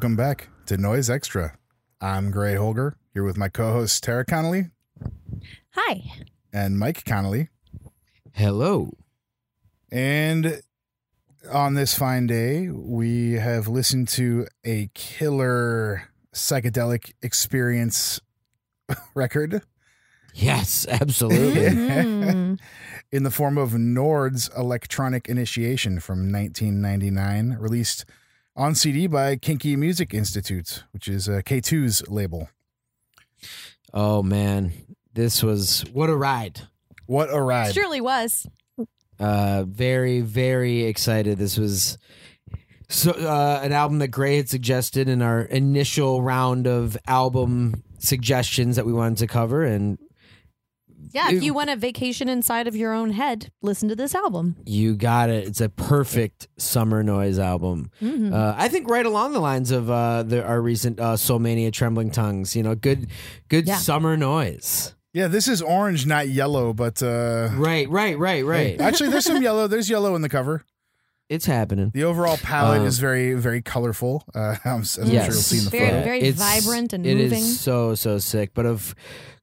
Welcome back to Noise Extra. I'm Greh Holger here with my co-host Tara Connolly Hi. and Mike Connolly. Hello. And on this fine day, we have listened to a killer psychedelic experience record Yes, absolutely. Mhm. in the form of Nord's Electronic Initiation from 1999, released on CD by Kinky Music Institute, which is uh, K2's label. oh man, this was what a ride. What a ride! Surely was. Uh, very very excited. This was so uh, an album that Greh had suggested in our initial round of album suggestions that we wanted to cover, and Yeah, if you want a vacation inside of your own head, listen to this album. you got it. It's a perfect summer noise album. Mhm. Uh, I think right along the lines of uh, the, our recent uh, Solmania, Trembling Tongues. You know, good good Yeah. summer noise. Yeah, this is orange, not yellow, but uh, Right, right, right, right. actually, there's some yellow. There's yellow in the cover. It's happening. The overall palette Um, is very, very colorful. Uh, I'm, I'm Yes. sure you'll see in the Very- photo. very It's- vibrant and it is moving. so so sick. But of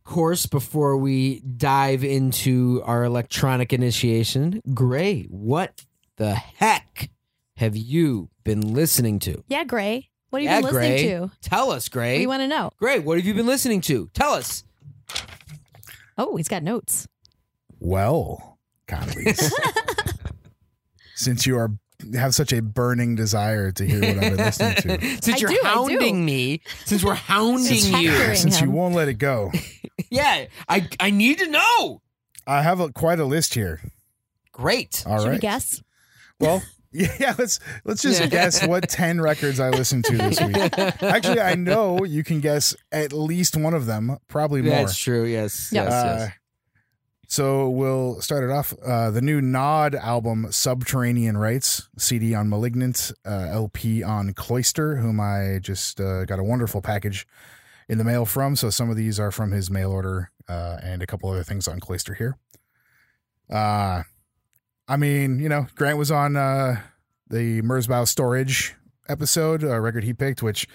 course, before we dive into our electronic initiation, Greh, what the heck have you been listening to? yeah, Greh. What have you Yeah, been listening Greh. to? Tell us, Greh. We want to know. Greh, what have you been listening to? Tell us. Oh, he's got notes. Well, Connolly's, since you are have such a burning desire to hear what I've been listening to, since I you're do, hounding me, since we're hounding Since you, hectoring. since you won't let it go, yeah, I I need to know. I have a, quite a list here. Great. All right. Should we guess? Well, yeah, let's let's just guess what ten records I listened to this week. Actually, I know you can guess at least one of them, probably more. That's true. Yes. Yeah. Yes. Uh, yes. So we'll start it off. Uh, the new Nod album, Subterranean Rights, CD on Malignant, uh, LP on Cloister, whom I just uh, got a wonderful package in the mail from. So some of these are from his mail order, uh, and a couple other things on Cloister here. Uh, I mean, you know, Grant was on uh, the Merzbow Storage episode, a record he picked, which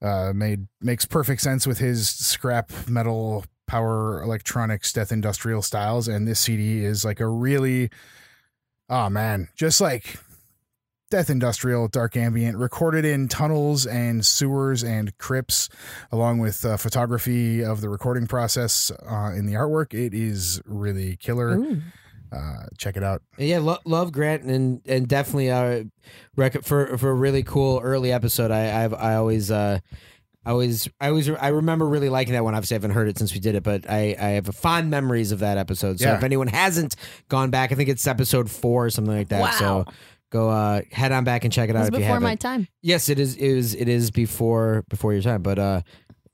uh, made makes perfect sense with his scrap metal power electronics death industrial styles and this cd is like a really oh man just like death industrial dark ambient recorded in tunnels and sewers and crypts along with uh, photography of the recording process uh, in the artwork it is really killer Ooh. uh, check it out Yeah, lo- love Grant and and definitely uh rec- for for a really cool early episode. I I've, I always uh I always I always I remember really liking that one. Obviously, I haven't heard it since we did it, but I I have fond memories of that episode. So Yeah. if anyone hasn't gone back, I think it's episode four or something like that. Wow. So go uh head on back and check it It out was if you before haven't. my time. Yes, it is. It is. It is before before your time. But uh,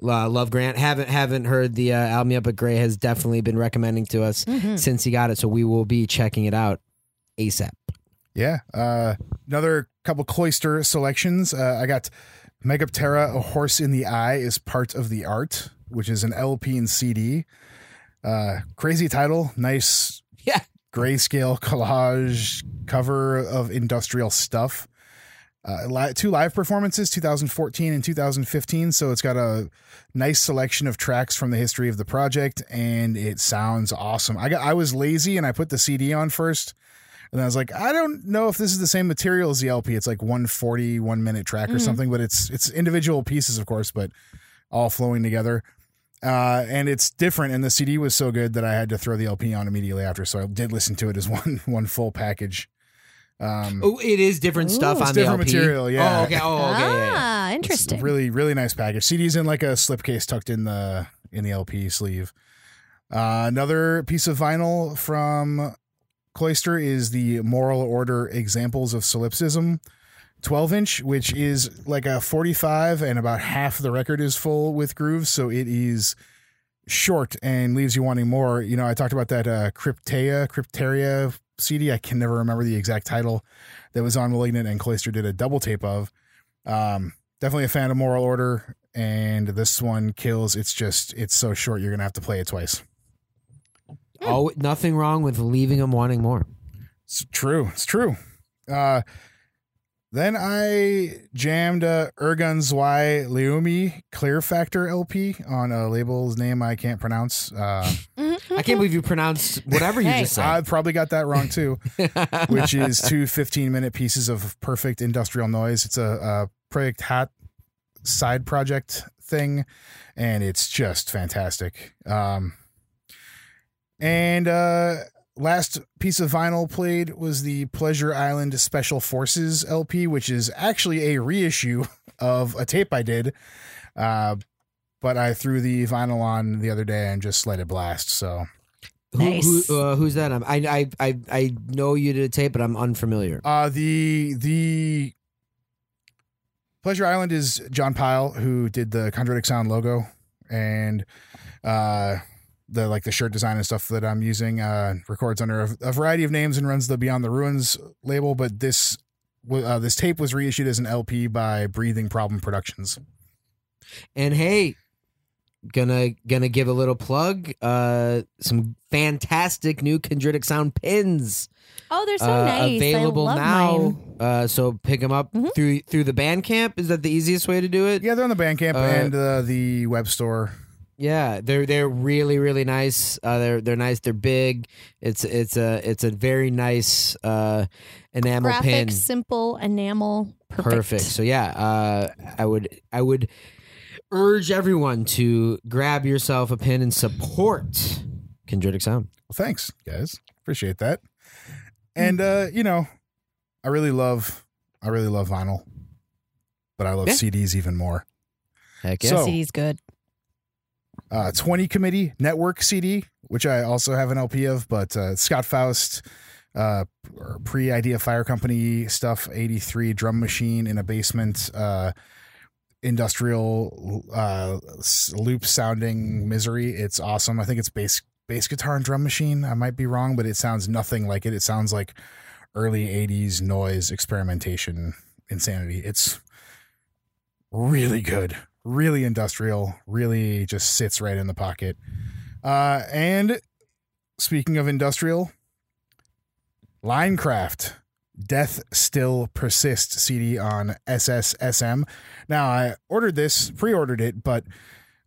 lo- love Grant. Haven't haven't heard the uh, album yet, but Greh has definitely been recommending to us Mhm. since he got it. So we will be checking it out asap. Yeah. Uh, another couple cloister selections. Uh, I got Megaptera, A Horse in the Eye is Part of the Art, which is an LP and CD. Uh, crazy title. Nice Yeah. grayscale collage cover of industrial stuff. Uh, li- two live performances, 2014 and 2015. So it's got a nice selection of tracks from the history of the project, and it sounds awesome. I got I was lazy and I put the CD on first, and I was like, I don't know if this is the same material as the LP. It's like 140 one minute track or Mhm. something, but it's it's individual pieces, of course, but all flowing together. Uh, and it's different. And the CD was so good that I had to throw the LP on immediately after. So I did listen to it as one one full package. Um, Oh, it is different stuff It's on the different LP. material, yeah. Oh, okay. Oh, okay. yeah, yeah. Ah, it's interesting. really really nice package. CD's in like a slipcase tucked in the in the LP sleeve. Uh, another piece of vinyl from Cloister is the Moral Order Examples of Solipsism 12 inch, which is like a 45, and about half the record is full with grooves. So it is short and leaves you wanting more. You know, I talked about that uh, Cryptea, Crypteria CD. I can never remember the exact title that was on Malignant, and Cloister did a double tape of. Um, definitely a fan of Moral Order, and this one kills. It's just, it's so short, you're to have to play it twice. Oh, nothing wrong with leaving them wanting more. It's true. It's true. Uh, Then I jammed uh, Ergun's Y Leumi Clear Factor LP on a label's name I can't pronounce. Uh, I can't believe you pronounced whatever you Hey. just said. I probably got that wrong too, which is two 15 minute pieces of perfect industrial noise. It's a, a Project Hat side project thing, and it's just fantastic. Um, and uh, last piece of vinyl played was the Pleasure Island Special Forces LP, which is actually a reissue of a tape I did. Uh, but I threw the vinyl on the other day and just let it blast. So Who, Nice. who, uh, who's that? I'm, I I I I know you did a tape, but I'm unfamiliar. Uh the the Pleasure Island is John Pyle who did the Chondritic Sound logo and uh the like the shirt design and stuff that I'm using uh records under a, a variety of names and runs the Beyond the Ruins label but this uh, this tape was reissued as an LP by Breathing Problem Productions. And hey, gonna gonna give a little plug. Uh, some fantastic new Chondritic Sound pins. Oh, they're so uh, nice. available I love now. Mine. Uh, so pick them up Mhm. through through the Bandcamp. Is that the easiest way to do it? Yeah, they're on the Bandcamp Uh, and uh, the web store. Yeah, they're they're really really nice. Uh, they're they're nice. They're big. It's it's a it's a very nice uh, enamel Graphic, pin. simple, enamel. Perfect. Perfect. So yeah, uh, I would I would urge everyone to grab yourself a pin and support Chondritic Sound. Well, thanks, guys. Appreciate that. And uh, you know, I really love I really love vinyl. But I love Yeah. CDs even more. Heck yeah. So- CD's good. Uh 20 Committee Network CD, which I also have an LP of, but uh Scott Foust uh pre Idea Fire Company stuff, 83 drum machine in a basement, uh industrial uh loop sounding misery. It's awesome. I think it's bass bass guitar and drum machine. I might be wrong, but it sounds nothing like it. It sounds like early 80s noise experimentation insanity. It's really good, really industrial, really just sits right in the pocket. Uh, and speaking of industrial, Linecraft Death Still Persists CD on SSSM. Now, I ordered this, pre ordered it, but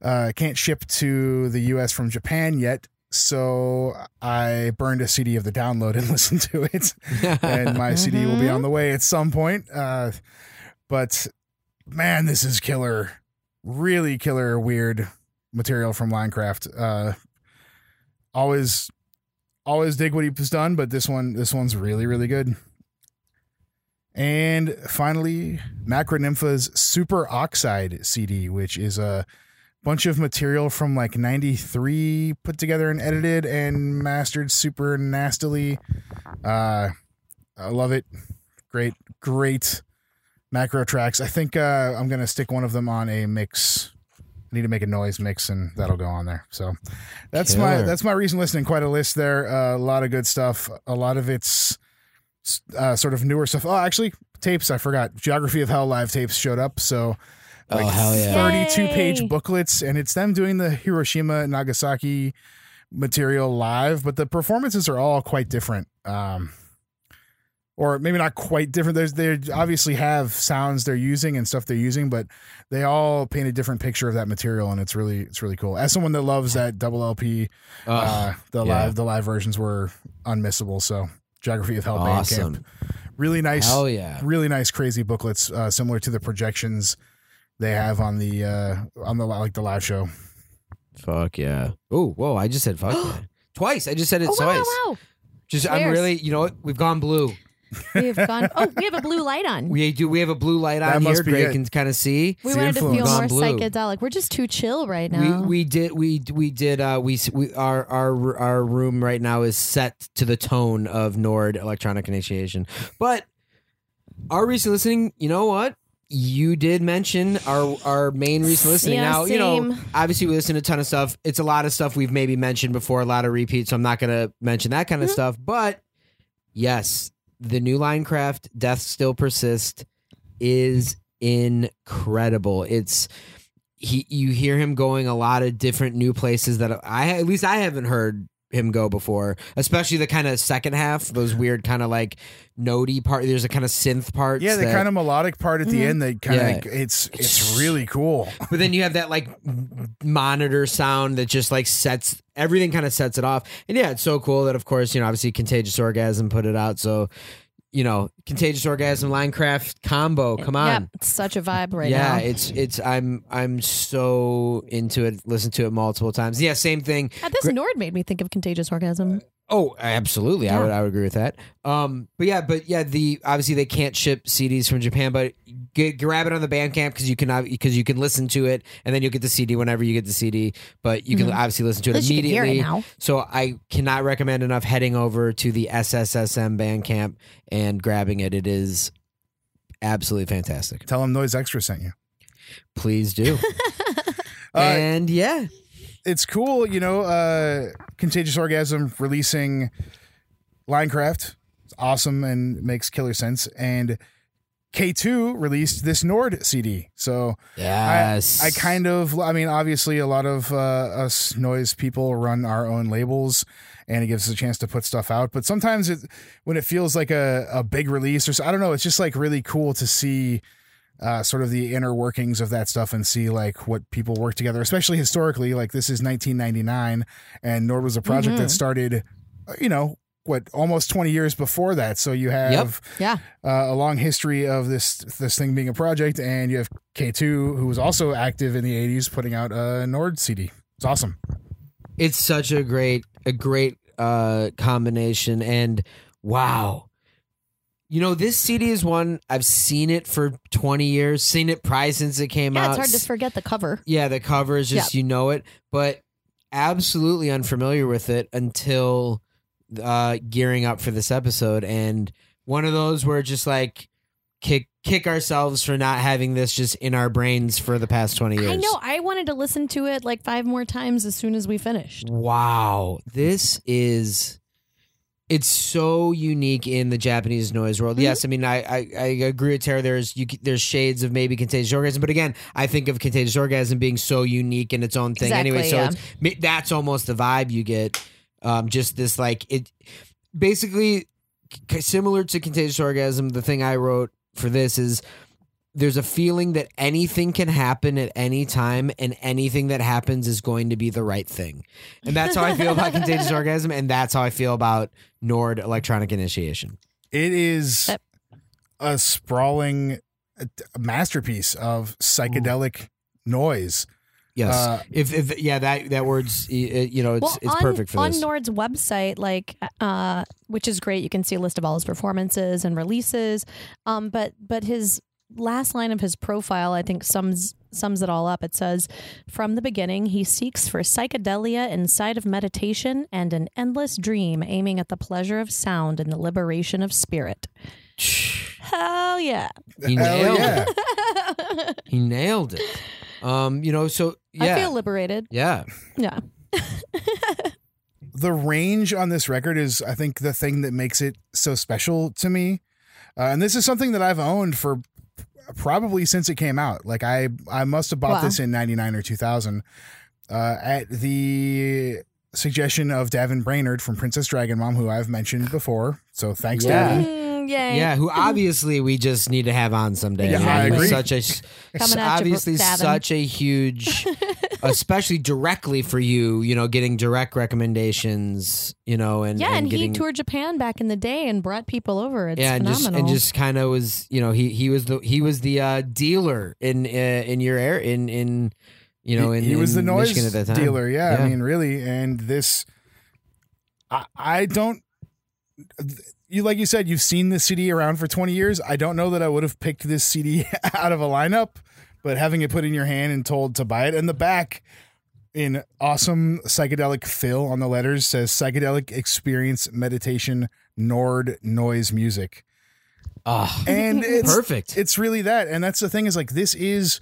uh, can't ship to the US from Japan yet. So I burned a CD of the download and listened to it and my CD will be on the way at some point. Uh, but man, this is killer, really killer, weird material from Linecraft. Uh, always, always dig what he's done, but this one, this one's really, really good. And finally, Macronympha's Super Oxide CD, which is a bunch of material from like 93 put together and edited and mastered super nastily. Uh, I love it. Great, great macro tracks. I think uh, I'm gonna stick one of them on a mix. I need to make a noise mix, and that'll go on there. So that's my that's my reason listening. Quite a list there. Uh, a lot of good stuff. A lot of it's uh, sort of newer stuff. Oh, actually, tapes. I forgot. Geography of Hell live tapes showed up. So Oh, hell yeah. 32 page booklets, and it's them doing the Hiroshima Nagasaki material live, but the performances are all quite different. Um, or maybe not quite different. There's they obviously have sounds they're using and stuff they're using, but they all paint a different picture of that material, and it's really it's really cool. As someone that loves that double LP, uh, the yeah. live the live versions were unmissable. So Geography of Hell awesome. Bandcamp, really nice Hell yeah. really nice crazy booklets uh, similar to the projections they have on the uh on the like the live show Fuck yeah. Oh, whoa. I just said fuck. Twice. I just said it Oh, wow, twice. wow, wow. Just I'm really, you know what? We've gone blue. We have gone. Oh, we have a blue light on. We, We do. We have a blue light That on must here. be Greg it. can kind of see. the wanted to feel influence. more Gone blue. psychedelic. We're just too chill right now. We we did we we did uh we we our our our room right now is set to the tone of Nord electronic initiation. But our recent listening, you know what? You did mention our our main recent listening. Yeah, now, you know, same. obviously we listen to a ton of stuff. It's a lot of stuff we've maybe mentioned before, a lot of repeats, so I'm not gonna mention that kind of Mm-hmm. stuff. But yes, the new Linecraft Death Still Persist is incredible. It's he you hear him going a lot of different new places that I at least I haven't heard him go before, especially the kind of second half, those weird kind of like notey part. There's a kind of synth part. Yeah, the kind of melodic part at the mm-hmm. end that kind of Yeah. it's it's really cool. But then you have that like monitor sound that just like sets everything kind of sets it off. And yeah, it's so cool that of course, you know, obviously Contagious Orgasm put it out. So, you know, Contagious Orgasm Linecraft combo. Come on. Yeah, it's such a vibe right yeah, now. it's it's I'm I'm so into it. Listen to it multiple times. Yeah, same thing. Uh, this Nord made me think of Contagious Orgasm. Oh, absolutely. I would I would agree with that. Um, but yeah, but yeah, the obviously they can't ship CDs from Japan, but get, grab it on the Bandcamp because you can because you can listen to it and then you'll get the CD whenever you get the CD. But you can Mhm. obviously listen to it least you can hear immediately. it now. So I cannot recommend enough heading over to the SSSM Bandcamp and grabbing it. It is absolutely fantastic. Tell them Noise Extra sent you. Please do. Uh, and yeah, it's cool, you know, uh Contagious Orgasm releasing Linecraft. It's awesome and makes killer sense. And K2 released this Nord CD. So yes, I kind of, I mean, obviously, a lot of uh, us noise people run our own labels, and it gives us a chance to put stuff out. But sometimes, it, when it feels like a, a big release, or so- I don't know, it's just like really cool to see uh, sort of the inner workings of that stuff and see like what people work together, especially historically. Like this is 1999, and Nord was a project that started, uh, you know. What almost twenty years before that, so you have Yeah. uh, a long history of this this thing being a project, and you have K two who was also active in the '80s, putting out a Nord CD. It's awesome. it's such a great a great uh combination and wow. You know this cd is one i've seen it for 20 years seen it probably since it came Yeah, out. it's hard to forget the cover. yeah the cover is just you know it but absolutely unfamiliar with it until uh gearing up for this episode and one of those where just like kick kick ourselves for not having this just in our brains for the past 20 years I know. I wanted to listen to it like five more times as soon as we finished. Wow, this is it's so unique in the Japanese noise world. Mm-hmm. Yes, I mean I, I I agree with Tara. There's you, there's shades of maybe contagious orgasm, but again, I think of contagious orgasm being so unique in its own thing. anyway, so yeah. that's almost the vibe you get. Um, just this like it, basically similar to contagious orgasm. The thing I wrote for this is there's a feeling that anything can happen at any time and anything that happens is going to be the right thing. And that's how I feel about contagious orgasm and that's how I feel about Nord electronic initiation. It is a sprawling uh, masterpiece of psychedelic noise. Yes. Uh, if if yeah, that that word's you know, it's well, it's on, perfect for on this. On Nord's website, like, uh, which is great. You can see a list of all his performances and releases. Um, but but his last line of his profile, I think, sums sums it all up. It says, "From the beginning, he seeks for psychedelia inside of meditation and an endless dream, aiming at the pleasure of sound and the liberation of spirit." Hell yeah! He hell nailed yeah. it. He nailed it. Um, you know, so yeah. I feel liberated. yeah. Yeah. the range on this record is i think the thing that makes it so special to me uh, and this is something that i've owned for probably since it came out like i i must have bought Wow. this in 99 or 2000 uh, at the suggestion of davin Brainard from princess dragon mom who i've mentioned before so thanks Yeah. davin Yay. Yeah, who obviously we just need to have on someday. Yeah, I agree. Such a Coming at you, obviously Davin. such a huge, especially directly for you. You know, getting direct recommendations. You know, and Yeah, and, getting, he toured Japan back in the day and brought people over. It's yeah, and just phenomenal. and just kind of was you know he he was the he was the uh, dealer in uh, in your air in in you know he, in he was the in noise Michigan at that time. dealer yeah, Yeah. i mean really and this i i don't you like you said you've seen this cd around for 20 years. I don't know that i would have picked this cd out of a lineup but having it put in your hand and told to buy it and the back in awesome psychedelic fill on the letters says psychedelic experience meditation nord noise music. Ah, and it's perfect. it's really that. And that's the thing is like this is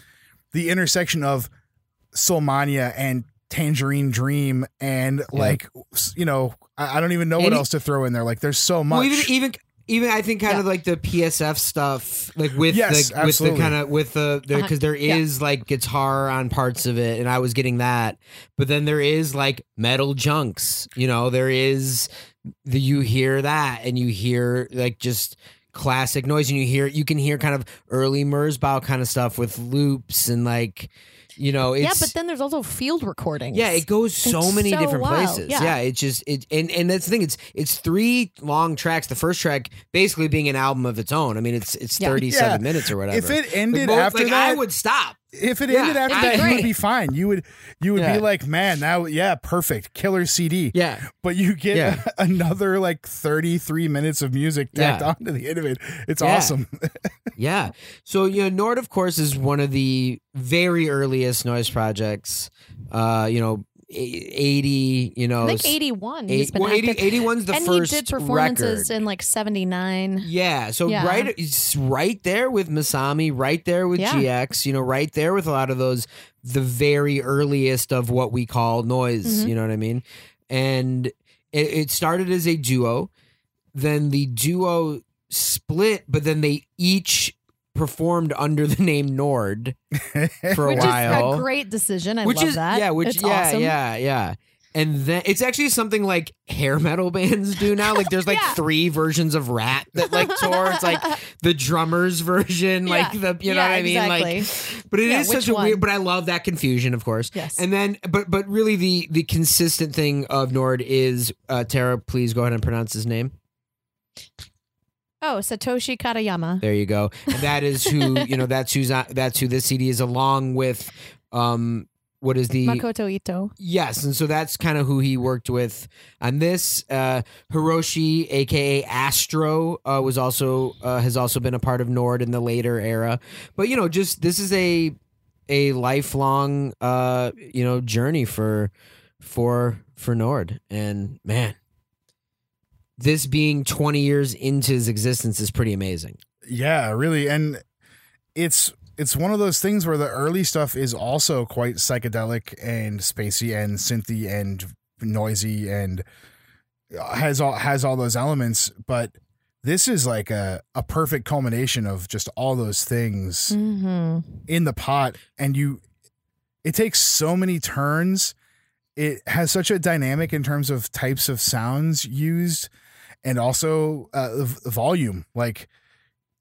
the intersection of Solmania and tangerine dream and like you know i, I don't even know what Any- else to throw in there like there's so much Well, even even even I think kind Yeah. of like the PSF stuff, like with Yes, the with the kind of with the Uh-huh. because there Yeah. like guitar on parts of it, and I was getting that, but then there is like metal junks, you know, there is the you hear that, and you hear like just classic noise, and you hear you can hear kind of early Merzbow kind of stuff with loops and like you know it's yeah, but then there's also field recordings. yeah, it goes so It's many so different wild, places. yeah. Yeah. it just it and and that's the thing. It's it's three long tracks. The first track basically being an album of its own. I mean, it's it's Yeah. thirty seven Yeah. minutes or whatever. If it ended both- after like, that, I would stop. If it Yeah, ended after I that, you would be fine. You would you would Yeah. be like, man, now yeah, perfect, killer CD. Yeah, But you get Yeah. another like 33 minutes of music tacked onto the end of it. It's awesome. yeah. So you know, Nord, of course, is one of the very earliest noise projects. Uh, you know, e- eighty. You know, I think s- 81. eight- he's been well, 80, 81's the and first he did performances record. in like 79. Yeah, so Yeah. right, right there with Masami, right there with Yeah. GX, you know, right there with a lot of those, the very earliest of what we call noise. Mhm. You know what I mean? And it, it started as a duo, then the duo split, but then they each performed under the name Nord for a which while, is a great decision. I which love is that. yeah, which it's yeah, awesome. yeah, yeah. And then it's actually something like hair metal bands do now. Like there's like Yeah. three versions of Ratt that like tour. It's like the drummers version, like the you know Yeah, what I mean? exactly. Like, but it is Yeah, such which a one? weird. But I love that confusion, of course. Yes. And then, but but really, the the consistent thing of Nord is uh, Tara. Please go ahead and pronounce his name. Oh, Satoshi Katayama. There you go. And that is who you know. That's who's on, that's who this CD is, along with um. What is the Makoto Ito. Yes, and so that's kind of who he worked with on this. Uh, Hiroshi, aka Astro, uh, was also uh, has also been a part of Nord in the later era. But you know, just this is a a lifelong uh, you know journey for for for Nord, and man, this being twenty years into his existence is pretty amazing. yeah, really. And it's it's one of those things where the early stuff is also quite psychedelic and spacey and synthy and noisy and has all has all those elements, but this is like a, a perfect culmination of just all those things Mm-hmm. in the pot and you it takes so many turns it has such a dynamic in terms of types of sounds used and also uh, volume like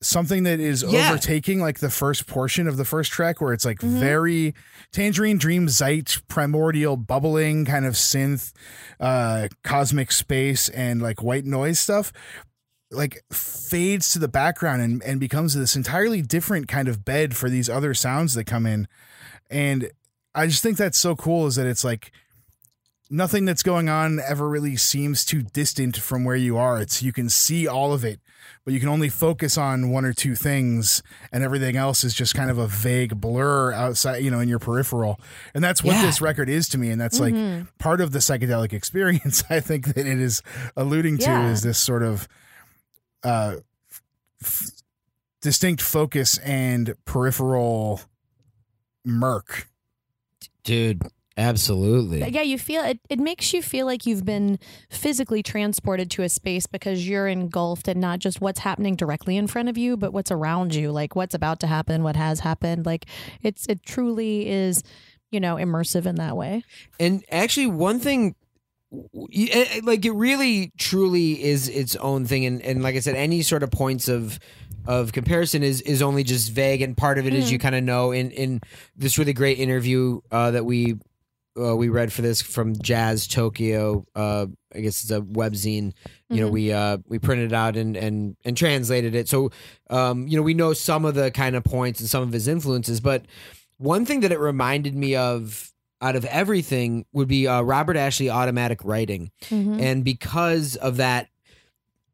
something that is Yeah. overtaking like the first portion of the first track where it's like Mhm. very tangerine dream zeit primordial bubbling kind of synth uh cosmic space and like white noise stuff like fades to the background and, and becomes this entirely different kind of bed for these other sounds that come in. And I just think that's so cool is that it's like nothing that's going on ever really seems too distant from where you are. It's you can see all of it, but you can only focus on one or two things and everything else is just kind of a vague blur outside, you know, in your peripheral. And that's what Yeah. this record is to me. And that's like Mhm. part of the psychedelic experience I think that it is alluding to Yeah. is this sort of uh f- distinct focus and peripheral murk Dude, absolutely. yeah, you feel it. It makes you feel like you've been physically transported to a space because you're engulfed in not just what's happening directly in front of you, but what's around you, like what's about to happen, what has happened. Like it's it truly is, you know, immersive in that way. And actually, one thing, like it really, truly is its own thing. And, and like I said, any sort of points of of comparison is is only just vague. And part of it is Mhm. you kind of know in in this really great interview uh, that we. Uh, we read for this from Jazz Tokyo. Uh, I guess it's a webzine. You know, Mhm. we uh, we printed it out and and and translated it. So, um, you know, we know some of the kind of points and some of his influences. But one thing that it reminded me of out of everything would be uh, Robert Ashley automatic writing. Mhm. And because of that,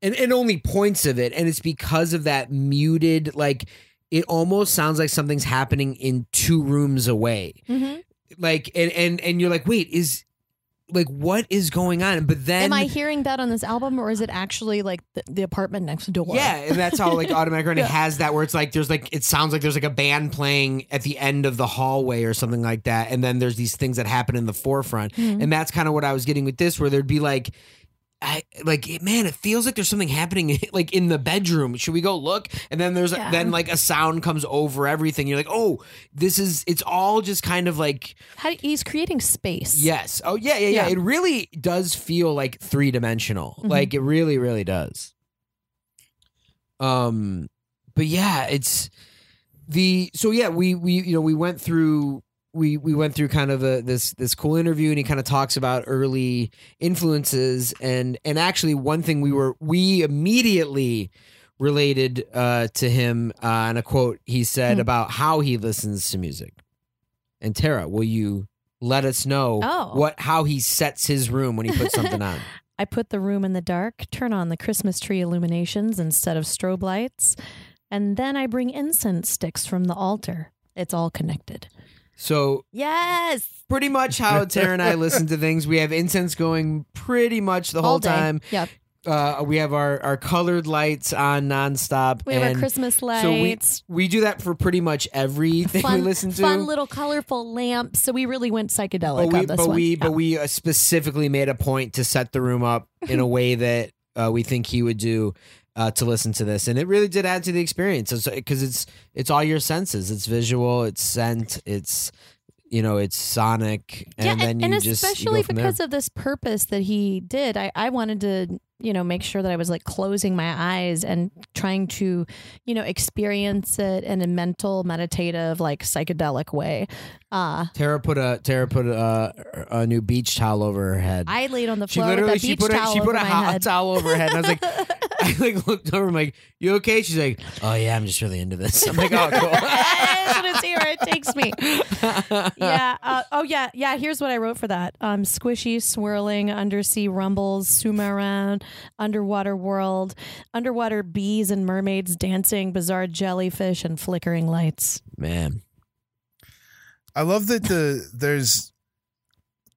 and, and only points of it, and it's because of that muted, like, it almost sounds like something's happening in two rooms away. Mhm. Like, and, and, and you're like, wait, is, like, what is going on? But then. Am I hearing that on this album, or is it actually like the, the apartment next door? Yeah, and that's how like automatic writing Yeah. has that where it's like there's like it sounds like there's like a band playing at the end of the hallway or something like that, and then there's these things that happen in the forefront, Mhm. and that's kind of what I was getting with this, where there'd be like I like man, it feels like there's something happening like in the bedroom. Should we go look? And then there's Yeah. then like a sound comes over everything. You're like, oh, this is it's all just kind of like How he's creating space. yes, oh yeah, yeah, yeah. Yeah. It really does feel like three dimensional. Mhm. Like it really, really does. Um, but yeah, it's the so yeah we we you know we went through we we went through kind of a, this this cool interview and he kind of talks about early influences and and actually one thing we were we immediately related uh to him uh and a quote he said Hmm. about how he listens to music and tara will you let us know Oh. what how he sets his room when he puts something on I put the room in the dark, turn on the Christmas tree illuminations instead of strobe lights, and then I bring incense sticks from the altar. It's all connected. So Yes. pretty much how tara and i listen to things we have incense going pretty much the whole day. time Yep. uh, we have our, our colored lights on nonstop. We have and our Christmas so we, lights. we do that for pretty much everything fun, we listen to. fun little colorful lamps. So we really went psychedelic but we, on this but one. we, Yeah. but we uh, specifically made a point to set the room up in a way that uh, we think he would do uh, to listen to this, and it really did add to the experience because it's it's all your senses. It's visual, it's scent, it's you know, it's sonic, and yeah, then and, you and just especially because there. of this purpose that he did, I, I wanted to, you know, make sure that I was like closing my eyes and trying to, you know, experience it in a mental, meditative, like psychedelic way. Uh, Tara put a Tara put a, a new beach towel over her head. I laid on the She floor with literally a she beach put a, she put a hot head. towel over her head, and I was like, I like looked over. I'm like, "You okay?" She's like, "Oh yeah, I'm just really into this." I'm like, "Oh cool." I just want to see where it takes me. yeah. Uh, oh, yeah. Yeah. Here's what I wrote for that. Um, squishy, swirling, undersea rumbles, sumaran, underwater world, underwater bees and mermaids dancing, bizarre jellyfish, and flickering lights. Man, I love that the there's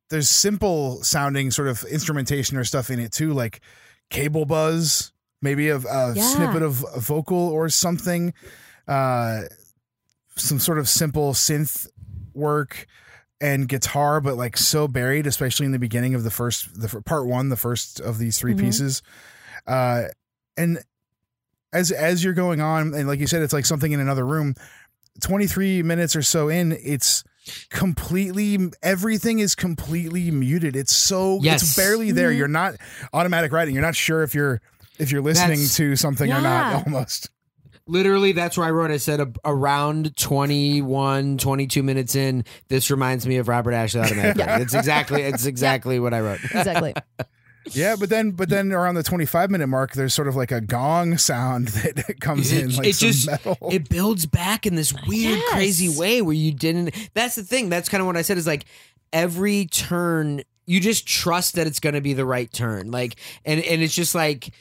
there's simple sounding sort of instrumentation or stuff in it too, like cable buzz, maybe a, a Yeah. snippet of a vocal or something, uh, some sort of simple synth work and guitar, but like so buried, especially in the beginning of the first the part one, the first of these 3 Mhm. pieces, uh, and as as you're going on, and like you said, it's like something in another room. 23 minutes or so in, it's completely everything is completely muted. It's so Yes. it's barely there. Mhm. You're not automatic writing. You're not sure if you're if you're listening That's- to something or not almost. Literally, that's where I wrote. I said a, around 21, 22 minutes in, this reminds me of Robert Ashley Automatic. Yeah. It's exactly it's exactly what I wrote. Exactly. Yeah, but then but then around the 25 minute mark there's sort of like a gong sound that comes in It- like it some just- metal. it builds back in this weird Yes. crazy way where you didn't that's the thing that's kind of what i said is like every turn you just trust that it's going to be the right turn like and and it's just like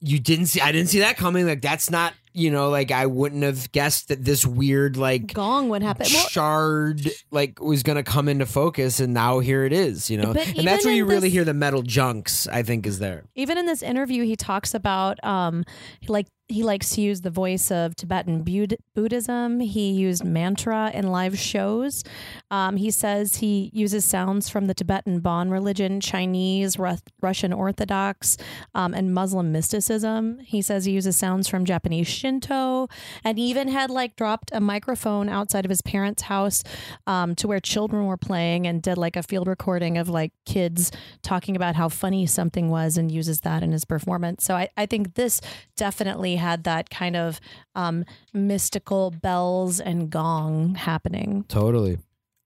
you didn't see i didn't see that coming like that's not you know like i wouldn't have guessed that this weird like Gong would happen. Shard like was going to come into focus and now here it is you know and that's where you really this- hear the metal junks i think is there even in this interview he talks about um like he likes to use the voice of tibetan Bud- buddhism. He used mantra in live shows. Um, he says he uses sounds from the tibetan bon religion chinese Ru- russian orthodox um, and muslim mysticism. He says he uses sounds from japanese shinto and even had like dropped a microphone outside of his parents house um, to where children were playing and did like a field recording of like kids talking about how funny something was and uses that in his performance. So I, I think this definitely had that kind of um, mystical bells and gong happening. totally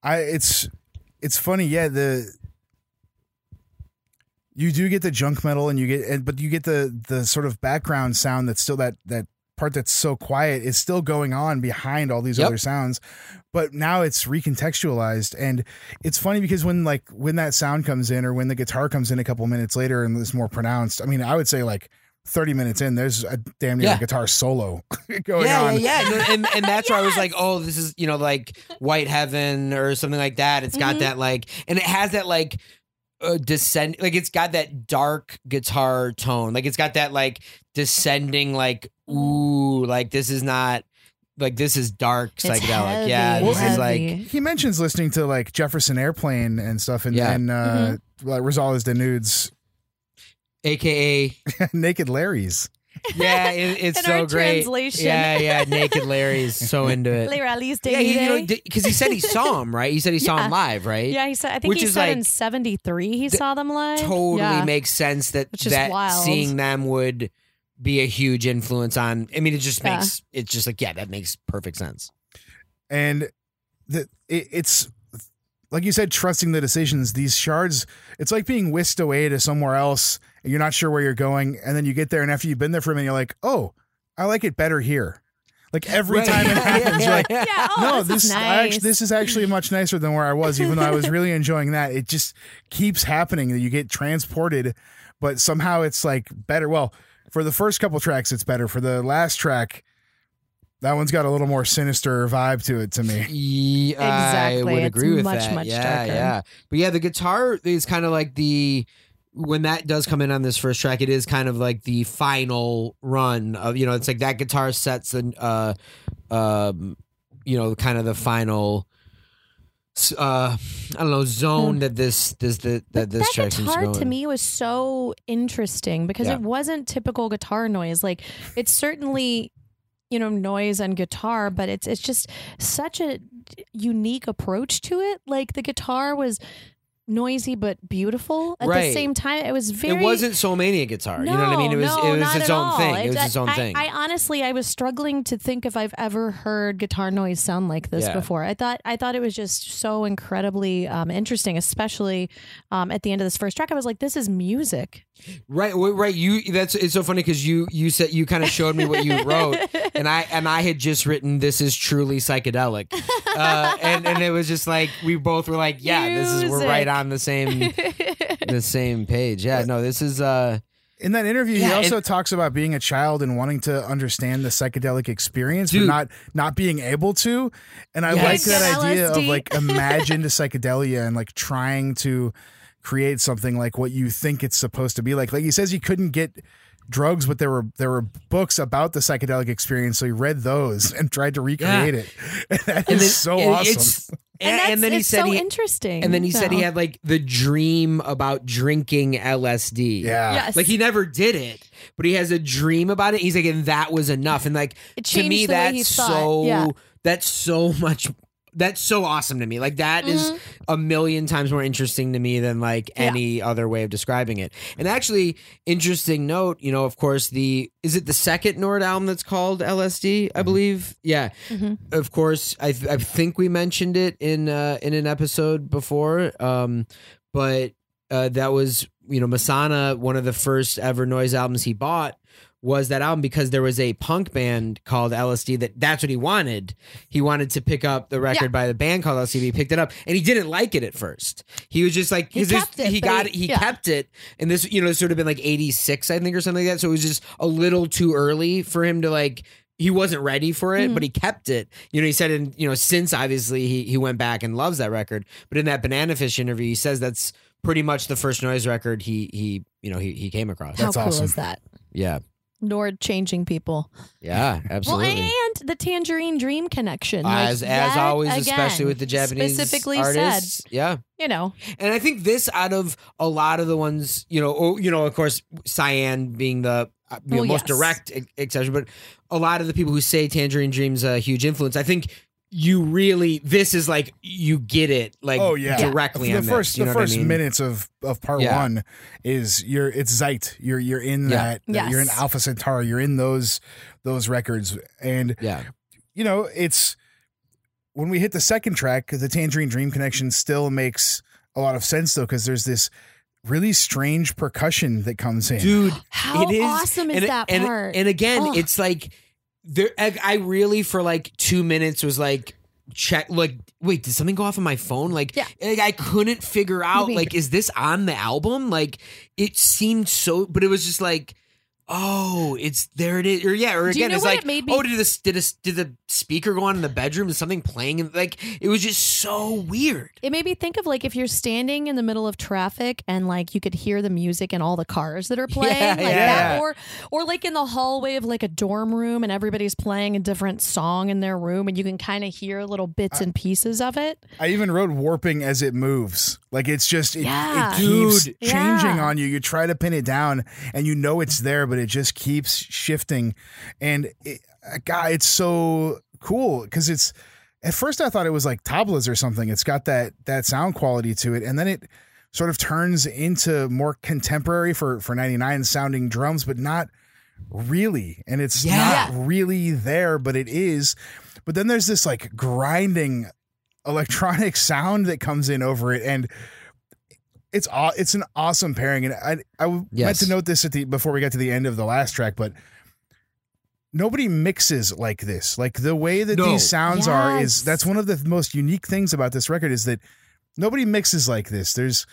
I it's it's funny, yeah, the you do get the junk metal and you get and but you get the the sort of background sound that's still that that part that's so quiet is still going on behind all these Yep. other sounds but now it's recontextualized and it's funny because when like when that sound comes in or when the guitar comes in a couple minutes later and it's more pronounced i mean i would say like 30 minutes in there's a damn near Yeah. guitar solo going yeah, on Yeah, yeah, and, and, and that's where I was like, oh, this is you know like White Heaven or something like that. It's got Mhm. that like, and it has that like uh, descend, like it's got that dark guitar tone, like it's got that like descending, like ooh, like this is not like this is dark It's psychedelic. heavy, yeah, it's this is like he mentions listening to like Jefferson Airplane and stuff, and Yeah. and uh, like Rallizes Dénudés. Aka Naked Larry's. yeah, it, it's In so our great. translation. Yeah, yeah, naked Larry's so into it. Les Rallizes Yeah, he, you know, because he said he saw him, right? He said he saw him Yeah. live, right? Yeah, he said. I think Which he is said in like- '73 he saw them live. totally Yeah. makes sense that Which is that wild. seeing them would be a huge influence on. I mean, it just Yeah. makes it's just like yeah, that makes perfect sense. and the it, it's like you said trusting the decisions these shards it's like being whisked away to somewhere else and you're not sure where you're going and then you get there and after you've been there for a minute you're like oh i like it better here like every Right. time it Yeah, happens you're like Yeah. Oh, no, this, this is I nice. actually, this is actually much nicer than where I was, even though I was really enjoying that. It just keeps happening that you get transported, but somehow it's like better. Well, for the first couple tracks, it's better. For the last track, that one's got a little more sinister vibe to it to me. Yeah, I Exactly. would It's agree with much, that. much yeah, darker. yeah. But yeah, the guitar is kind of like the when that does come in on this first track, it is kind of like the final run of you know, it's like that guitar sets and uh um you know, kind of the final uh I don't know zone that this this that that this that track seems to guitar to me was so interesting because Yeah. it wasn't typical guitar noise. Like it's certainly you know noise and guitar, but it's it's just such a unique approach to it. Like the guitar was noisy but beautiful at Right. the same time. It was very it wasn't Soul Mania guitar. No, you know what I mean? It was no, it was its own all. thing. It was It's- own I, thing. I honestly, I was struggling to think if I've ever heard guitar noise sound like this Yeah. before. I thought, I thought it was just so incredibly um, interesting, especially um, at the end of this first track. I was like, this is music. Right, right. You that's it's so funny because you you said you kind of showed me what you wrote, and I and I had just written this is truly psychedelic, uh, and and it was just like we both were like, yeah, this is we're right Music. On the same the same page. Yeah, no, this is uh In that interview, he also and- talks about being a child and wanting to understand the psychedelic experience, Dude. but not not being able to. And I Yes. like that Get idea of LSD. like imagined psychedelia and like trying to create something like what you think it's supposed to be like. Like he says, he couldn't get drugs, but there were there were books about the psychedelic experience, so he read those and tried to recreate it. And that and is then- so and awesome. It's- And, and, that's, and then he said so he interesting. and then he said he had like the dream about drinking LSD. yeah. yes, Like he never did it, but he has a dream about it. He's like, and that was enough. And like to me, changed the way he that's so Yeah. that's so much. That's so awesome to me. Like that is Mhm. a million times more interesting to me than like Yeah. any other way of describing it. And actually, interesting note. You know, of course, the is it the second Nord album that's called LSD? I believe. Yeah. Mhm. Of course, I th- I think we mentioned it in uh, in an episode before. Um, but uh, that was you know Masonna, one of the first ever noise albums he bought was that album because there was a punk band called LSD that that's what he wanted. He wanted to pick up the record Yeah. by the band called LSD. He picked it up and he didn't like it at first. He was just like He 'cause this- kept it, he got he- it, he yeah. kept it, and this you know sort of been like eighty six I think or something like that. So it was just a little too early for him to like he wasn't ready for it, Mhm. but he kept it. You know, he said, in you know, since obviously he he went back and loves that record. But in that Bananafish interview, he says that's pretty much the first noise record he he you know he he came across. How That's cool awesome. is that? Yeah, Nord changing people. yeah, absolutely. Well, and the Tangerine Dream connection. as like, as yet always, again, especially with the Japanese specifically artists. Yeah, you know, and I think this out of a lot of the ones, you know, oh, you know, of course, Cyan being the uh, you know, Well, most yes. direct e- exception, but a lot of the people who say Tangerine Dream's a huge influence, I think you really this is like you get it like Oh, yeah. directly the first this, you the know what I mean? minutes of of part Yeah. one is you're it's Zeit. You're you're in Yeah. that Yes. you're in Alpha Centauri. You're in those those records, and Yeah, you know it's when we hit the second track, the Tangerine Dream connection still makes a lot of sense though because there's this really strange percussion that comes in. dude, how it is awesome is and, that and, part? And again, Ugh. it's like there. I really for like two minutes was like check like wait did something go off on my phone like, Yeah. like i couldn't figure out mean? like is this on the album like it seemed so but it was just like oh it's there it is or yeah or Do you again know it's what like it made me- oh did this did this did the speaker go on in the bedroom is something playing and like it was just so weird it made me think of like if you're standing in the middle of traffic and like you could hear the music in all the cars that are playing, Yeah, like yeah. that, or or like in the hallway of like a dorm room and everybody's playing a different song in their room and you can kind of hear little bits and pieces of it. I even wrote warping as it moves. Like it's just it, Yeah. it keeps Dude. changing Yeah. on you. You try to pin it down, and you know it's there, but it just keeps shifting. And it, uh, God, it's so cool because it's. At first, I thought it was like tablas or something. It's got that that sound quality to it, and then it sort of turns into more contemporary for for 99 sounding drums, but not really. And it's Yeah. not really there, but it is. But then there's this like grinding electronic sound that comes in over it and it's aw- it's an awesome pairing and I meant Yes. to note this at the before we got to the end of the last track but nobody mixes like this like the way that No. these sounds are is that's one of the most unique things about this record is that nobody mixes like this there's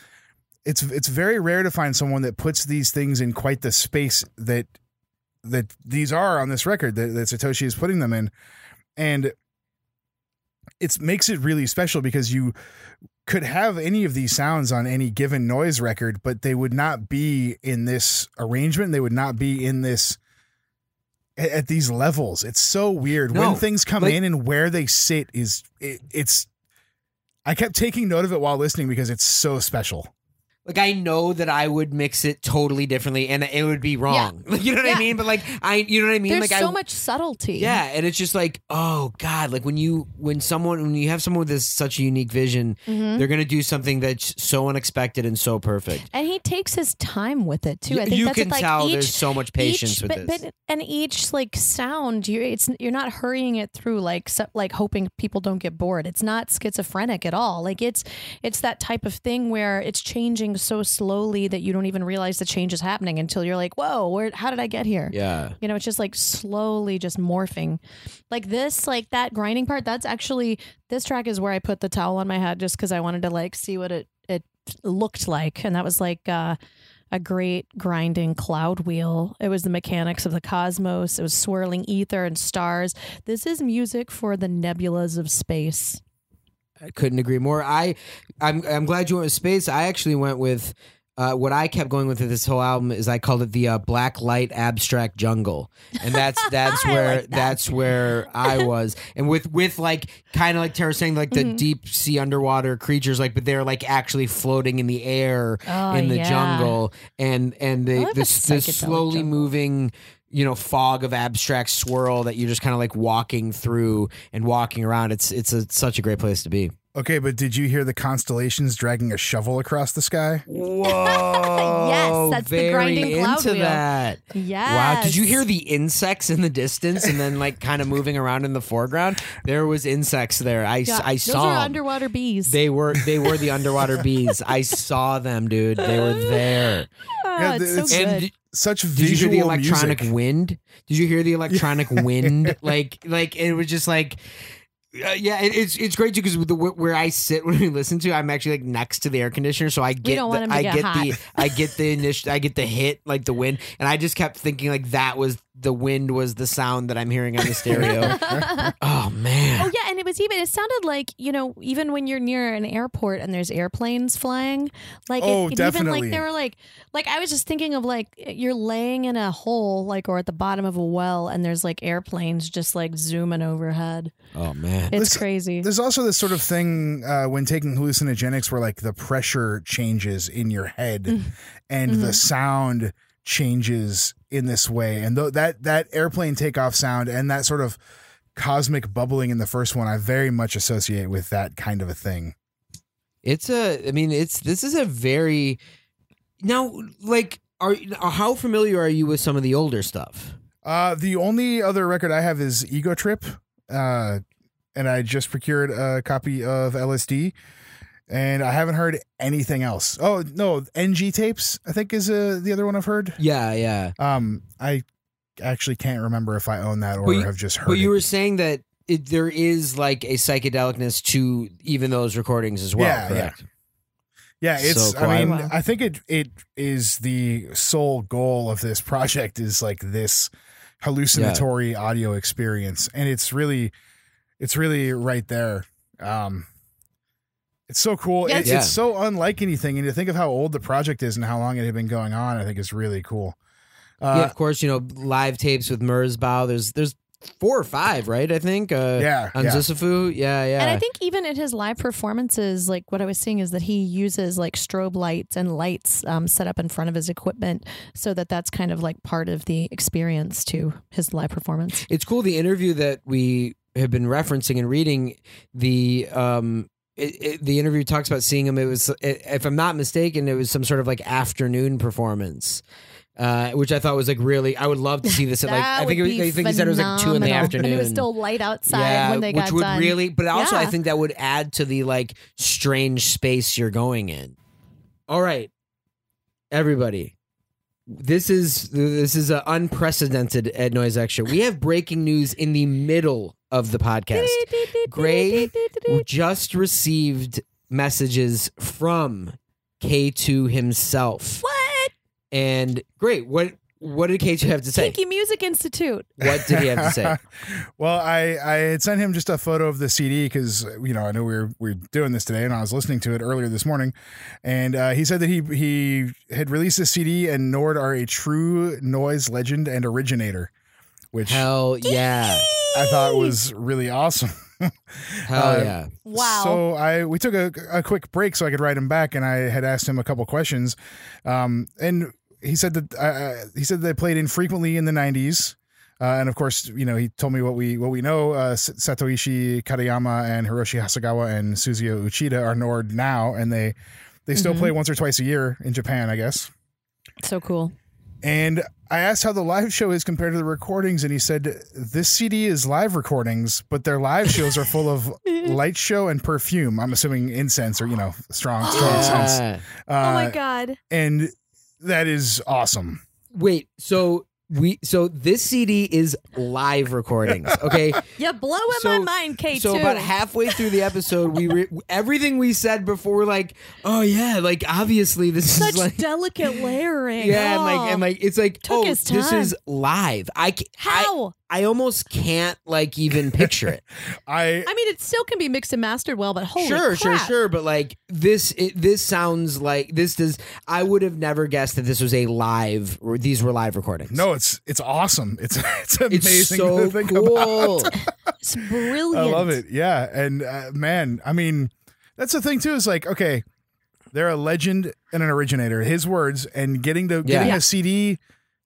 it's it's very rare to find someone that puts these things in quite the space that that these are on this record that, that Satoshi is putting them in and it makes it really special because you could have any of these sounds on any given noise record, but they would not be in this arrangement. They would not be in this at, at these levels. It's so weird No, when things come like- in and where they sit is it, it's. I kept taking note of it while listening because it's so special. Like I know that I would mix it totally differently, and it would be wrong. Like, you know what Yeah. I mean? But like I, you know what I mean? There's like so I, much subtlety. Yeah, and it's just like, oh god, like when you when someone when you have someone with this such a unique vision, Mhm. they're gonna do something that's so unexpected and so perfect. And he takes his time with it too. I think you that's can it, like tell each, there's so much patience each, with but, this. but and each like sound, you're it's you're not hurrying it through like so, like hoping people don't get bored. It's not schizophrenic at all. Like it's it's that type of thing where it's changing so slowly that you don't even realize the change is happening until you're like, whoa, where? How did I get here? yeah. You know, it's just like slowly just morphing. Like this, like that grinding part, that's actually this track is where I put the towel on my head just because I wanted to like see what it it looked like. And that was like uh a great grinding cloud wheel. It was the mechanics of the cosmos. It was swirling ether and stars. This is music for the nebulas of space. I couldn't agree more. I I'm I'm glad you went with space. I actually went with uh, what I kept going with this whole album is I called it the uh, black light abstract jungle, and that's that's where like that. that's where I was, and with with like kind of like Tara saying like the Mhm. deep sea underwater creatures, like but they're like actually floating in the air Oh, in the yeah. jungle, and and the this the slowly jungle. moving. You know, fog of abstract swirl that you're just kind of like walking through and walking around. It's it's a, such a great place to be. Okay, but did you hear the constellations dragging a shovel across the sky? Whoa! Yes, that's the very grinding cloud into wheel. that. Yes. Wow! Did you hear the insects in the distance and then like kind of moving around in the foreground? There was insects there. I, Yeah, I those saw. are 'em. underwater bees. They were they were the underwater bees. I saw them, dude. They were there. Yeah, it's it's- so good. And did, Such did you hear visual the electronic music. wind? Did you hear the electronic wind? Like like it was just like. Uh, yeah, it, it's it's great too because the where I sit when we listen to, I'm actually like next to the air conditioner, so I get don't the, want him to I get get the I get the initial I get the hit like the wind, and I just kept thinking like that was the wind was the sound that I'm hearing on the stereo. oh man, Oh yeah, and it was even. It sounded like you know, even when you're near an airport and there's airplanes flying, like Oh, it, it even definitely. like they were like, like I was just thinking of like you're laying in a hole, like or at the bottom of a well, and there's like airplanes just like zooming overhead. oh man. It's Listen, crazy. There's also this sort of thing uh, when taking hallucinogenics where like the pressure changes in your head Mm. and Mm-hmm. the sound changes in this way. And th- that that airplane takeoff sound and that sort of cosmic bubbling in the first one, I very much associate with that kind of a thing. It's a. I mean, it's this is a very now like. Are how familiar are you with some of the older stuff? Uh, the only other record I have is Ego Trip, uh, and I just procured a copy of LSD, and I haven't heard anything else. Oh no, NG tapes I think is uh, the other one I've heard. Yeah, yeah. Um, I actually can't remember if I own that or you- have just heard. But you it. were saying that it, there is like a psychedelicness to even those recordings as well. Yeah, correct? yeah, it's. so cool. I mean, Wow. I think it it is the sole goal of this project is like this hallucinatory audio experience, and it's really, it's really right there. Um, it's so cool. Yeah, It's, Yeah. it's so unlike anything, and to think of how old the project is and how long it had been going on, I think is really cool. yeah, Uh, of course. You know, live tapes with Merzbow. There's there's four or five, right? I think. Uh, Yeah, On yeah. Sisyphus, yeah, yeah. And I think even in his live performances, like what I was seeing is that he uses like strobe lights and lights um, set up in front of his equipment, so that that's kind of like part of the experience to his live performance. it's cool the interview that we have been referencing and reading the um it, it, the interview talks about seeing him it was it, if i'm not mistaken it was some sort of like afternoon performance uh, which I thought was like really. I would love to see this at like. I think it was, I think he said it was like two in the afternoon. And it was still light outside yeah, when they which got would done. really. But also, I think that would add to the like strange space you're going in. All right, everybody. This is this is an unprecedented Ed Noise Extra. We have breaking news in the middle of the podcast. Greh just received messages from K2 himself. What? And great. What what did K2 have to say? Kinky Music Institute. What did he have to say? well, I I had sent him just a photo of the CD because you know I knew we were we were doing this today, and I was listening to it earlier this morning, and uh, he said that he he had released a CD, and Nord are a true noise legend and originator, which Hell yeah. I thought was really awesome. Hell Uh, yeah. Wow. So I we took a, a quick break so I could write him back, and I had asked him a couple questions, um, and he said that uh, he said they played infrequently in the '90s, uh, and of course, you know, he told me what we what we know. Uh, Satoshi Katayama and Hiroshi Hasegawa and Suzuyo Uchida are Nord now, and they they still Mhm. play once or twice a year in Japan, I guess. so cool. And I asked how the live show is compared to the recordings, and he said this CD is live recordings, but their live shows are full of light show and perfume. I'm assuming incense or you know strong strong scents. Uh, oh my god. And that is awesome. Wait, so we so this CD is live recordings, okay? You're blowing So- my mind, K2. So about halfway through the episode, we re- everything we said before, like, oh yeah, like obviously this Such is like. delicate layering. Yeah, and Oh. like and oh. like it's like Took oh, his this is live. I, ca- I How? I almost can't like even picture it. I I mean, it still can be mixed and mastered well, but holy sure, sure, crap. sure. But like this, it, this sounds like this does. I would have never guessed that this was a live. Or these were live recordings. no, it's it's awesome. It's it's amazing it's amazing so to think cool. about. It's brilliant. I love it. Yeah, and uh, man, I mean, that's the thing too. Is like okay, they're a legend and an originator. His words and getting to getting Yeah. a CD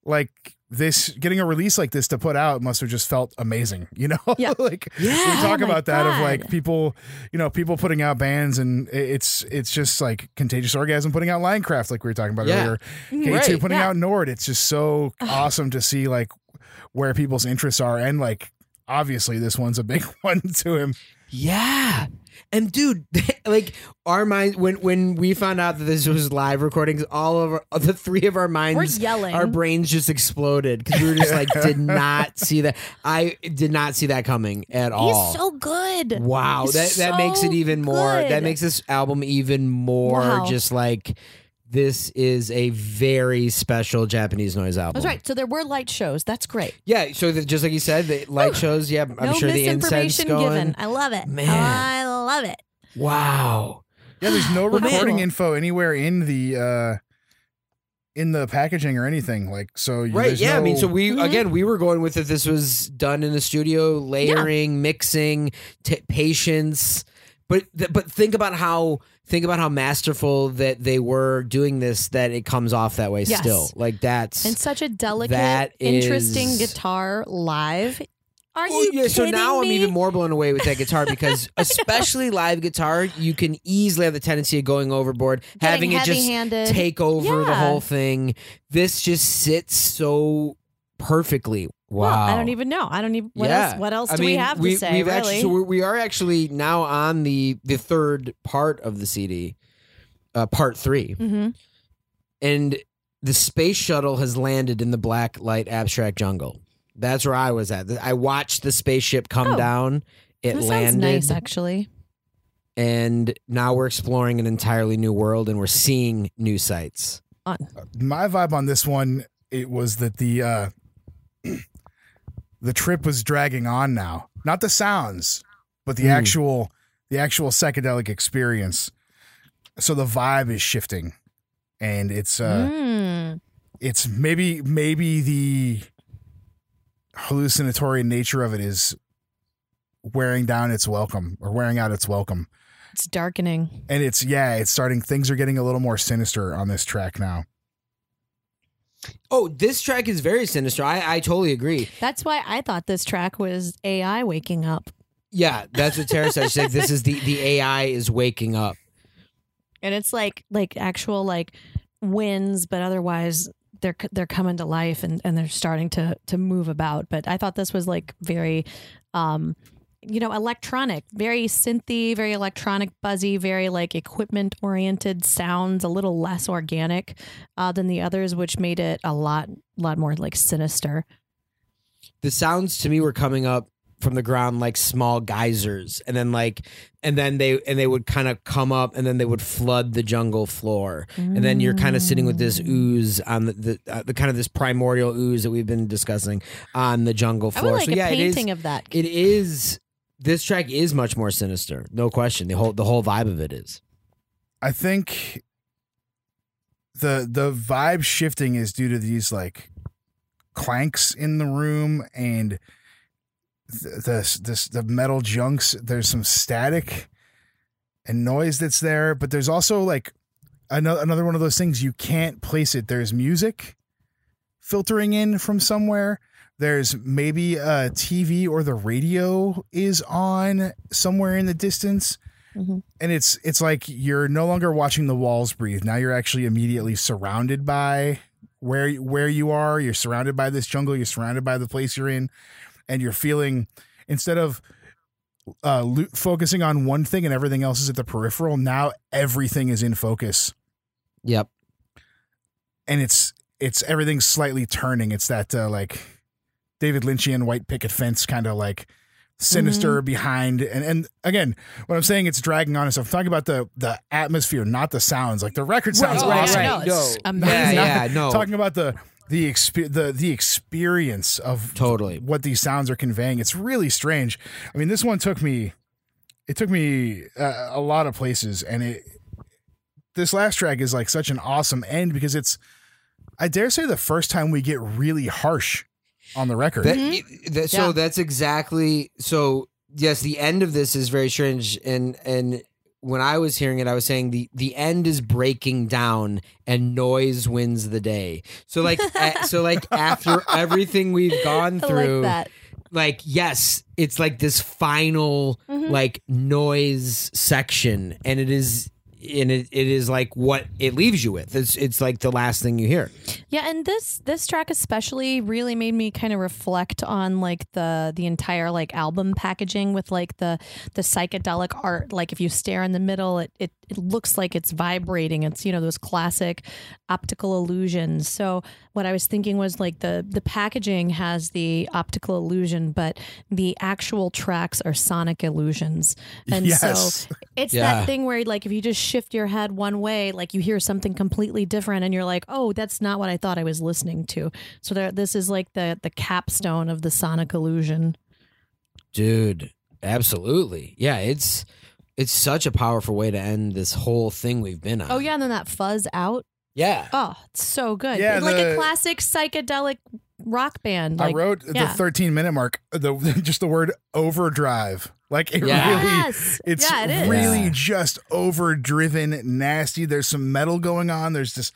like this, getting a release like this to put out must have just felt amazing. You know, Yeah. like Yeah. we talk Oh about that of like people, you know, people putting out bands and it's it's just like Contagious Orgasm putting out Linecraft like we were talking about Yeah. earlier. Mhm. K2 Right. putting Yeah. out Nord. It's just so awesome to see like where people's interests are and like obviously this one's a big one to him. Yeah. And dude, like our minds when when we found out that this was live recordings, all of our, the three of our We're minds yelling. our brains just exploded because we were just like did not see that. I did not see that coming at all. He's so good. Wow, He's that that makes it so even more. That makes this album even more Wow. just like this is a very special Japanese noise album. That's right. So there were light shows. That's great. Yeah, so the, just like you said, the light shows. Yeah, I'm no sure the incense going. given. I love it. Man. I love it. Wow. Yeah, there's no recording info anywhere in the uh in the packaging or anything. Like so you- Right. there's Yeah. I mean, so we Mhm. again we were going with it. This was done in the studio, layering, mixing, t- patience. But th- but think about how think about how masterful that they were doing this. That it comes off that way Yes. still. Like that's And such a delicate, That interesting guitar live. Are you yeah, so now I'm me? even more blown away with that guitar because especially live guitar, you can easily have the tendency of going overboard, having it just heavy-handed. take over the Yeah. whole thing. This just sits so perfectly. Wow. Well, I don't even know. I don't even. What Yeah. else? What else I do mean, we have we, to say? We've really? actually, so we're, we are actually now on the the third part of the CD, uh, part three, Mhm. and the space shuttle has landed in the black light abstract jungle. That's where I was at. I watched the spaceship come Oh. down. It That sounds landed, nice, actually. and now we're exploring an entirely new world, and we're seeing new sights. On. my vibe on this one it was that the uh the trip was dragging on now. Not the sounds, but the Mm. actual the actual psychedelic experience. So the vibe is shifting. And it's uh Mm. it's maybe maybe the hallucinatory nature of it is wearing down its welcome or wearing out its welcome. It's darkening. And it's yeah, it's starting things are getting a little more sinister on this track now. Oh, this track is very sinister. I, I totally agree. That's why I thought this track was AI waking up. Yeah, that's what Tara said. She's like, this is the the AI is waking up. And it's like like actual like winds, but otherwise they're they're coming to life and, and they're starting to to move about. But I thought this was like very um you know, electronic, very synthy, very electronic, buzzy, very like equipment oriented sounds, a little less organic uh, than the others, which made it a lot, lot more like sinister. The sounds to me were coming up from the ground like small geysers, and then like, and then they and they would kind of come up, and then they would flood the jungle floor, and then you're kind of sitting with this ooze on the the, uh, the kind of this primordial ooze that we've been discussing on the jungle I floor. would like so a yeah, it is. of that. It is. This track is much more sinister, no question. The whole the whole vibe of it is. I think the the vibe shifting is due to these like clanks in the room and th- this this the metal junks. There's some static and noise that's there, but there's also like another another one of those things you can't place it. There's music filtering in from somewhere. There's maybe a TV or the radio is on somewhere in the distance Mhm. and it's it's like you're no longer watching the walls breathe. Now you're actually immediately surrounded by where where you are. You're surrounded by this jungle. You're surrounded by the place you're in, and you're feeling instead of uh, lo- focusing on one thing and everything else is at the peripheral. Now everything is in focus, Yep. and it's it's everything's slightly turning. It's that uh, like David Lynchian white picket fence kind of like sinister behind and and again what i'm saying it's dragging on us i'm talking about the the atmosphere not the sounds like the record sounds Right, awesome right. No, it's No. amazing. Yeah, yeah, no. talking about the the exp- the the experience of Totally. what these sounds are conveying it's really strange i mean this one took me it took me uh, a lot of places and it this last track is like such an awesome end because it's i dare say the first time we get really harsh on the record That, Mhm. that- so Yeah. that's exactly so. Yes, the end of this is very strange, and and when I was hearing it, I was saying the the end is breaking down, and noise wins the day. So like, a- so like after everything we've gone through, like like yes, it's like this final Mhm. like noise section, and it is. And it, it is like what it leaves you with. It's it's like the last thing you hear. Yeah, and this this track especially really made me kind of reflect on like the the entire like album packaging with like the the psychedelic art. Like if you stare in the middle, it it, it looks like it's vibrating. It's you know those classic optical illusions. So what I was thinking was like the the packaging has the optical illusion, but the actual tracks are sonic illusions. And yes so it's Yeah. that thing where like if you just shift your head one way, like you hear something completely different and you're like, "Oh, that's not what I thought I was listening to." So there this is like the the capstone of the sonic illusion. Dude, absolutely. Yeah, it's it's such a powerful way to end this whole thing we've been on. Oh yeah, and then that fuzz out. Yeah. Oh, it's so good. Yeah, like the- a classic psychedelic rock band. I wrote yeah. the 13 minute mark, the just the word overdrive. Like it Yeah. really, yes. it's yeah, it is. really Yeah. just overdriven, nasty. There's some metal going on. There's just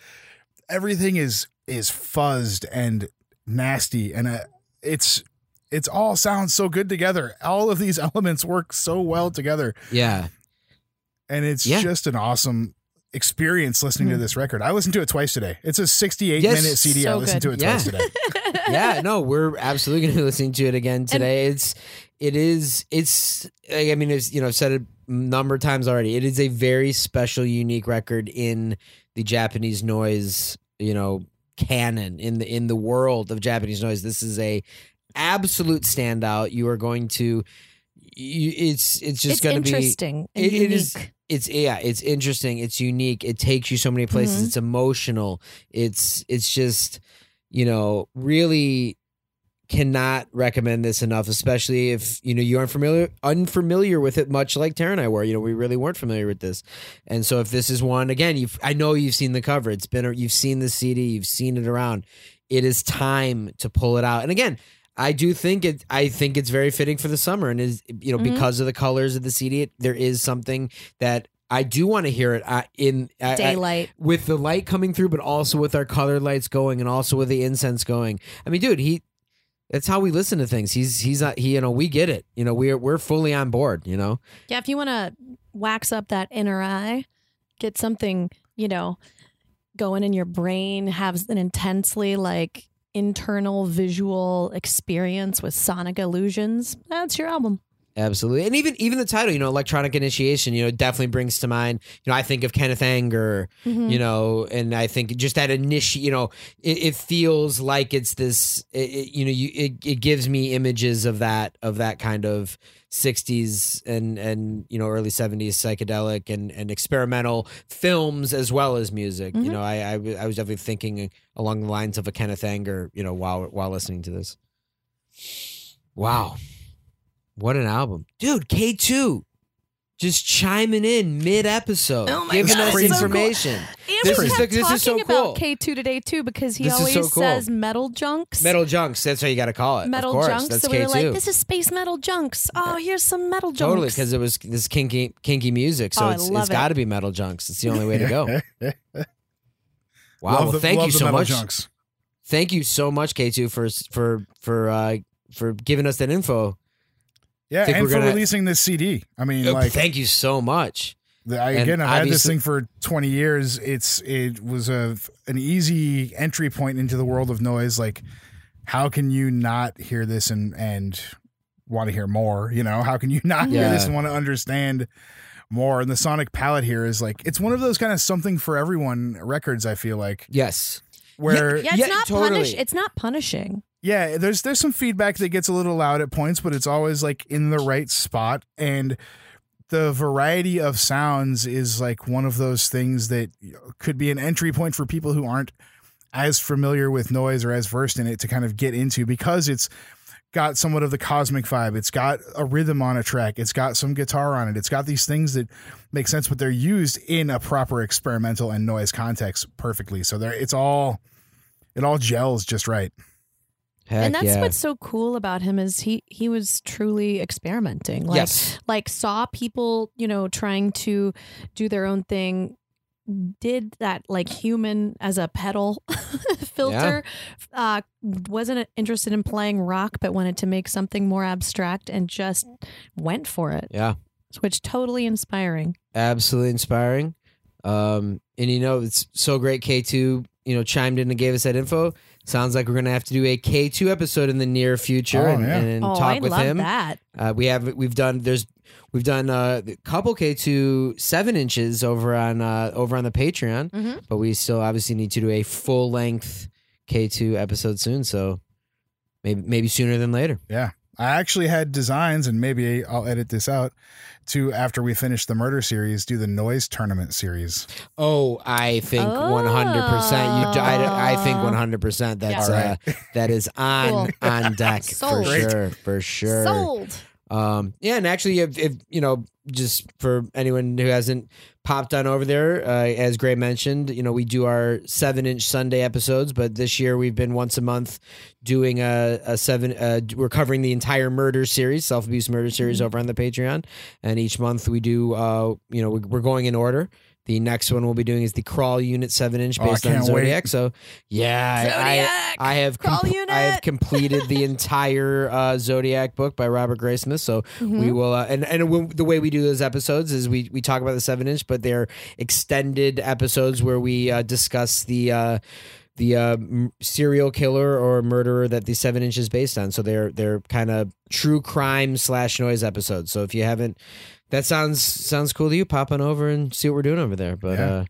everything is is fuzzed and nasty, and uh, it's it's all sounds so good together. All of these elements work so well together, Yeah. and it's Yeah. just an awesome experience listening to Mhm. this record. I listened to it twice today. It's a 68 Yes, minute CD. I listened good. to it twice Yeah. today. Yeah, no, we're absolutely going to be listening to it again today. it's it is it's like, I mean it's you know I've said it a number of times already. It is a very special unique record in the Japanese noise, you know, canon in the in the world of Japanese noise. This is a absolute standout. You are going to you, it's it's just going to be interesting it- it is- it's yeah it's interesting. It's unique. It takes you so many places. Mhm. it's emotional. It's it's just you know really cannot recommend this enough especially if you know you aren't familiar unfamiliar with it much like Tara and I were. You know we really weren't familiar with this. And so if this is one again you've I know you've seen the cover. It's been you've seen the CD you've seen it around. It is time to pull it out. And again I do think it. I think it's very fitting for the summer, and is you know Mhm. because of the colors of the CD, it, there is something that I do want to hear it uh, in I- I- Daylight. with the light coming through, but also with our colored lights going, and also with the incense going. I mean, dude, he. That's how we listen to things. He's he's not he. You know, we get it. You know, we're we're fully on board. You know. Yeah, if you want to wax up that inner eye, get something, you know, going in your brain, have an intensely like internal visual experience with sonic illusions, that's your album. Absolutely, and even even the title, you know, electronic initiation, you know, definitely brings to mind. You know, I think of Kenneth Anger, Mhm. you know, and I think just that initi, you know, it, it feels like it's this, it, it- you know, you it, it gives me images of that of that kind of '60s and and you know early '70s psychedelic and and experimental films as well as music. You Mhm. know, I was definitely thinking along the lines of a Kenneth Anger, you know, while while listening to this. Wow. What an album. Dude, K2 just chiming in mid episode, Oh giving God, us it's so cool. information. And This we is kept the- this talking is so about. K2 today too because he This always so cool. says metal junks. Metal junks, that's how you got to call it. metal of course, junks. That's so we K2. were like, this is space metal junks. Oh, here's some metal junks. totally, because it was this kinky kinky music, so Oh, I it's, love it's it. got to be metal junks. It's the only way to go. Wow, Love well, the- thank love you the so metal much. Junks. Thank you so much, K2, for for for uh, for giving us that info. Yeah, and for gonna- releasing this CD. I mean, Uh, like thank you so much. The, I, again, I've had this thing for 20 years. It's it was a an easy entry point into the world of noise. Like, how can you not hear this and and want to hear more? You know, how can you not hear this and want to understand more? And the sonic palette here is like it's one of those kind of something for everyone records. I feel like Yes. where yeah, it's Yeah, not totally. punish. It's not punishing. Yeah, there's there's some feedback that gets a little loud at points, but it's always like in the right spot and the variety of sounds is like one of those things that could be an entry point for people who aren't as familiar with noise or as versed in it to kind of get into because it's got somewhat of the cosmic vibe. It's got a rhythm on a track. It's got some guitar on it. It's got these things that make sense, but they're used in a proper experimental and noise context perfectly. So there, it's all, it all gels just right. Heck and that's yeah. what's so cool about him is he he was truly experimenting. Like yes. like saw people, you know, trying to do their own thing, did that like human as a pedal filter. Uh wasn't interested in playing rock but wanted to make something more abstract and just went for it. Yeah. Which totally inspiring. absolutely inspiring. Um, and you know, it's so great. K two, you know, chimed in and gave us that info. Sounds like we're gonna have to do a K two episode in the near future Oh, and, yeah. and oh, talk I with love him. that. Uh, we have we've done there's we've done uh, a couple K two seven inches over on uh, over on the Patreon, Mhm. but we still obviously need to do a full length K two episode soon. So maybe maybe sooner than later. Yeah. I actually had designs, and maybe I'll edit this out to after we finish the murder series, do the noise tournament series. Oh, I think one hundred percent. You, I, I think Oh. one hundred percent. That's Yeah. uh, All that is on Cool. on deck for Great. sure, for sure. Sold. Um, yeah, and actually, if, if you know, just for anyone who hasn't popped on over there, uh, as Greh mentioned, you know, we do our seven inch Sunday episodes, but this year we've been once a month doing a, a seven. Uh, we're covering the entire murder series, self abuse murder series, Mm-hmm. over on the Patreon, and each month we do. Uh, you know, we- we're going in order. The next one we'll be doing is the Crawl Unit seven inch Oh, based on can't wait. Zodiac. So yeah, I- Zodiac. I, I have Crawl I have completed the entire uh, Zodiac book by Robert Graysmith. So Mm-hmm. we will, uh, and and w- the way we do those episodes is we we talk about the seven inch, but they're extended episodes where we uh, discuss the. Uh, the uh, m- serial killer or murderer that the seven inch is based on. So they're they're kind of true crime slash noise episodes. So if you haven't, that sounds sounds cool to you. Pop on over and see what we're doing over there. But Yeah. uh,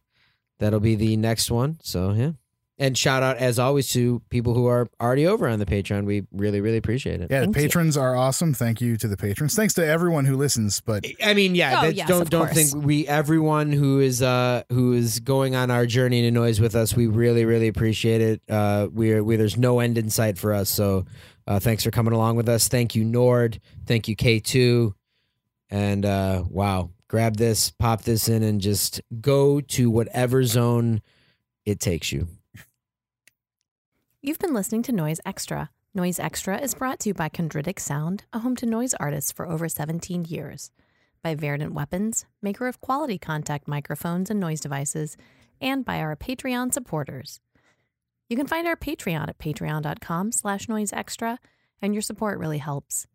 that'll be the next one. So yeah. And shout out as always to people who are already over on the Patreon. We really, really appreciate it. Yeah, the Thank you. patrons are awesome. Thank you to the patrons. Thanks to everyone who listens. But I mean, yeah, Oh, that's- yes, don't don't course. think we everyone who is uh who is going on our journey to noise with us. We really really appreciate it. Uh, we're we there's no end in sight for us. So, uh, thanks for coming along with us. Thank you Nord. Thank you K two, and uh, wow, grab this, pop this in, and just go to whatever zone it takes you. You've been listening to Noise Extra, Noise Extra is brought to you by Chondritic Sound, a home to noise artists for over 17 years, by Verdant Weapons, maker of quality contact microphones and noise devices, and by our Patreon supporters. You can find our Patreon at patreon.com slash noiseextra, and your support really helps.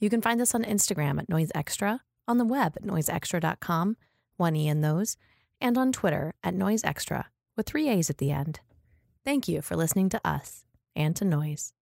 You can find us on Instagram at noiseextra, on the web at noiseextra.com, one E in those, and on Twitter at noiseextra, with three A's at the end. Thank you for listening to us and to Noise.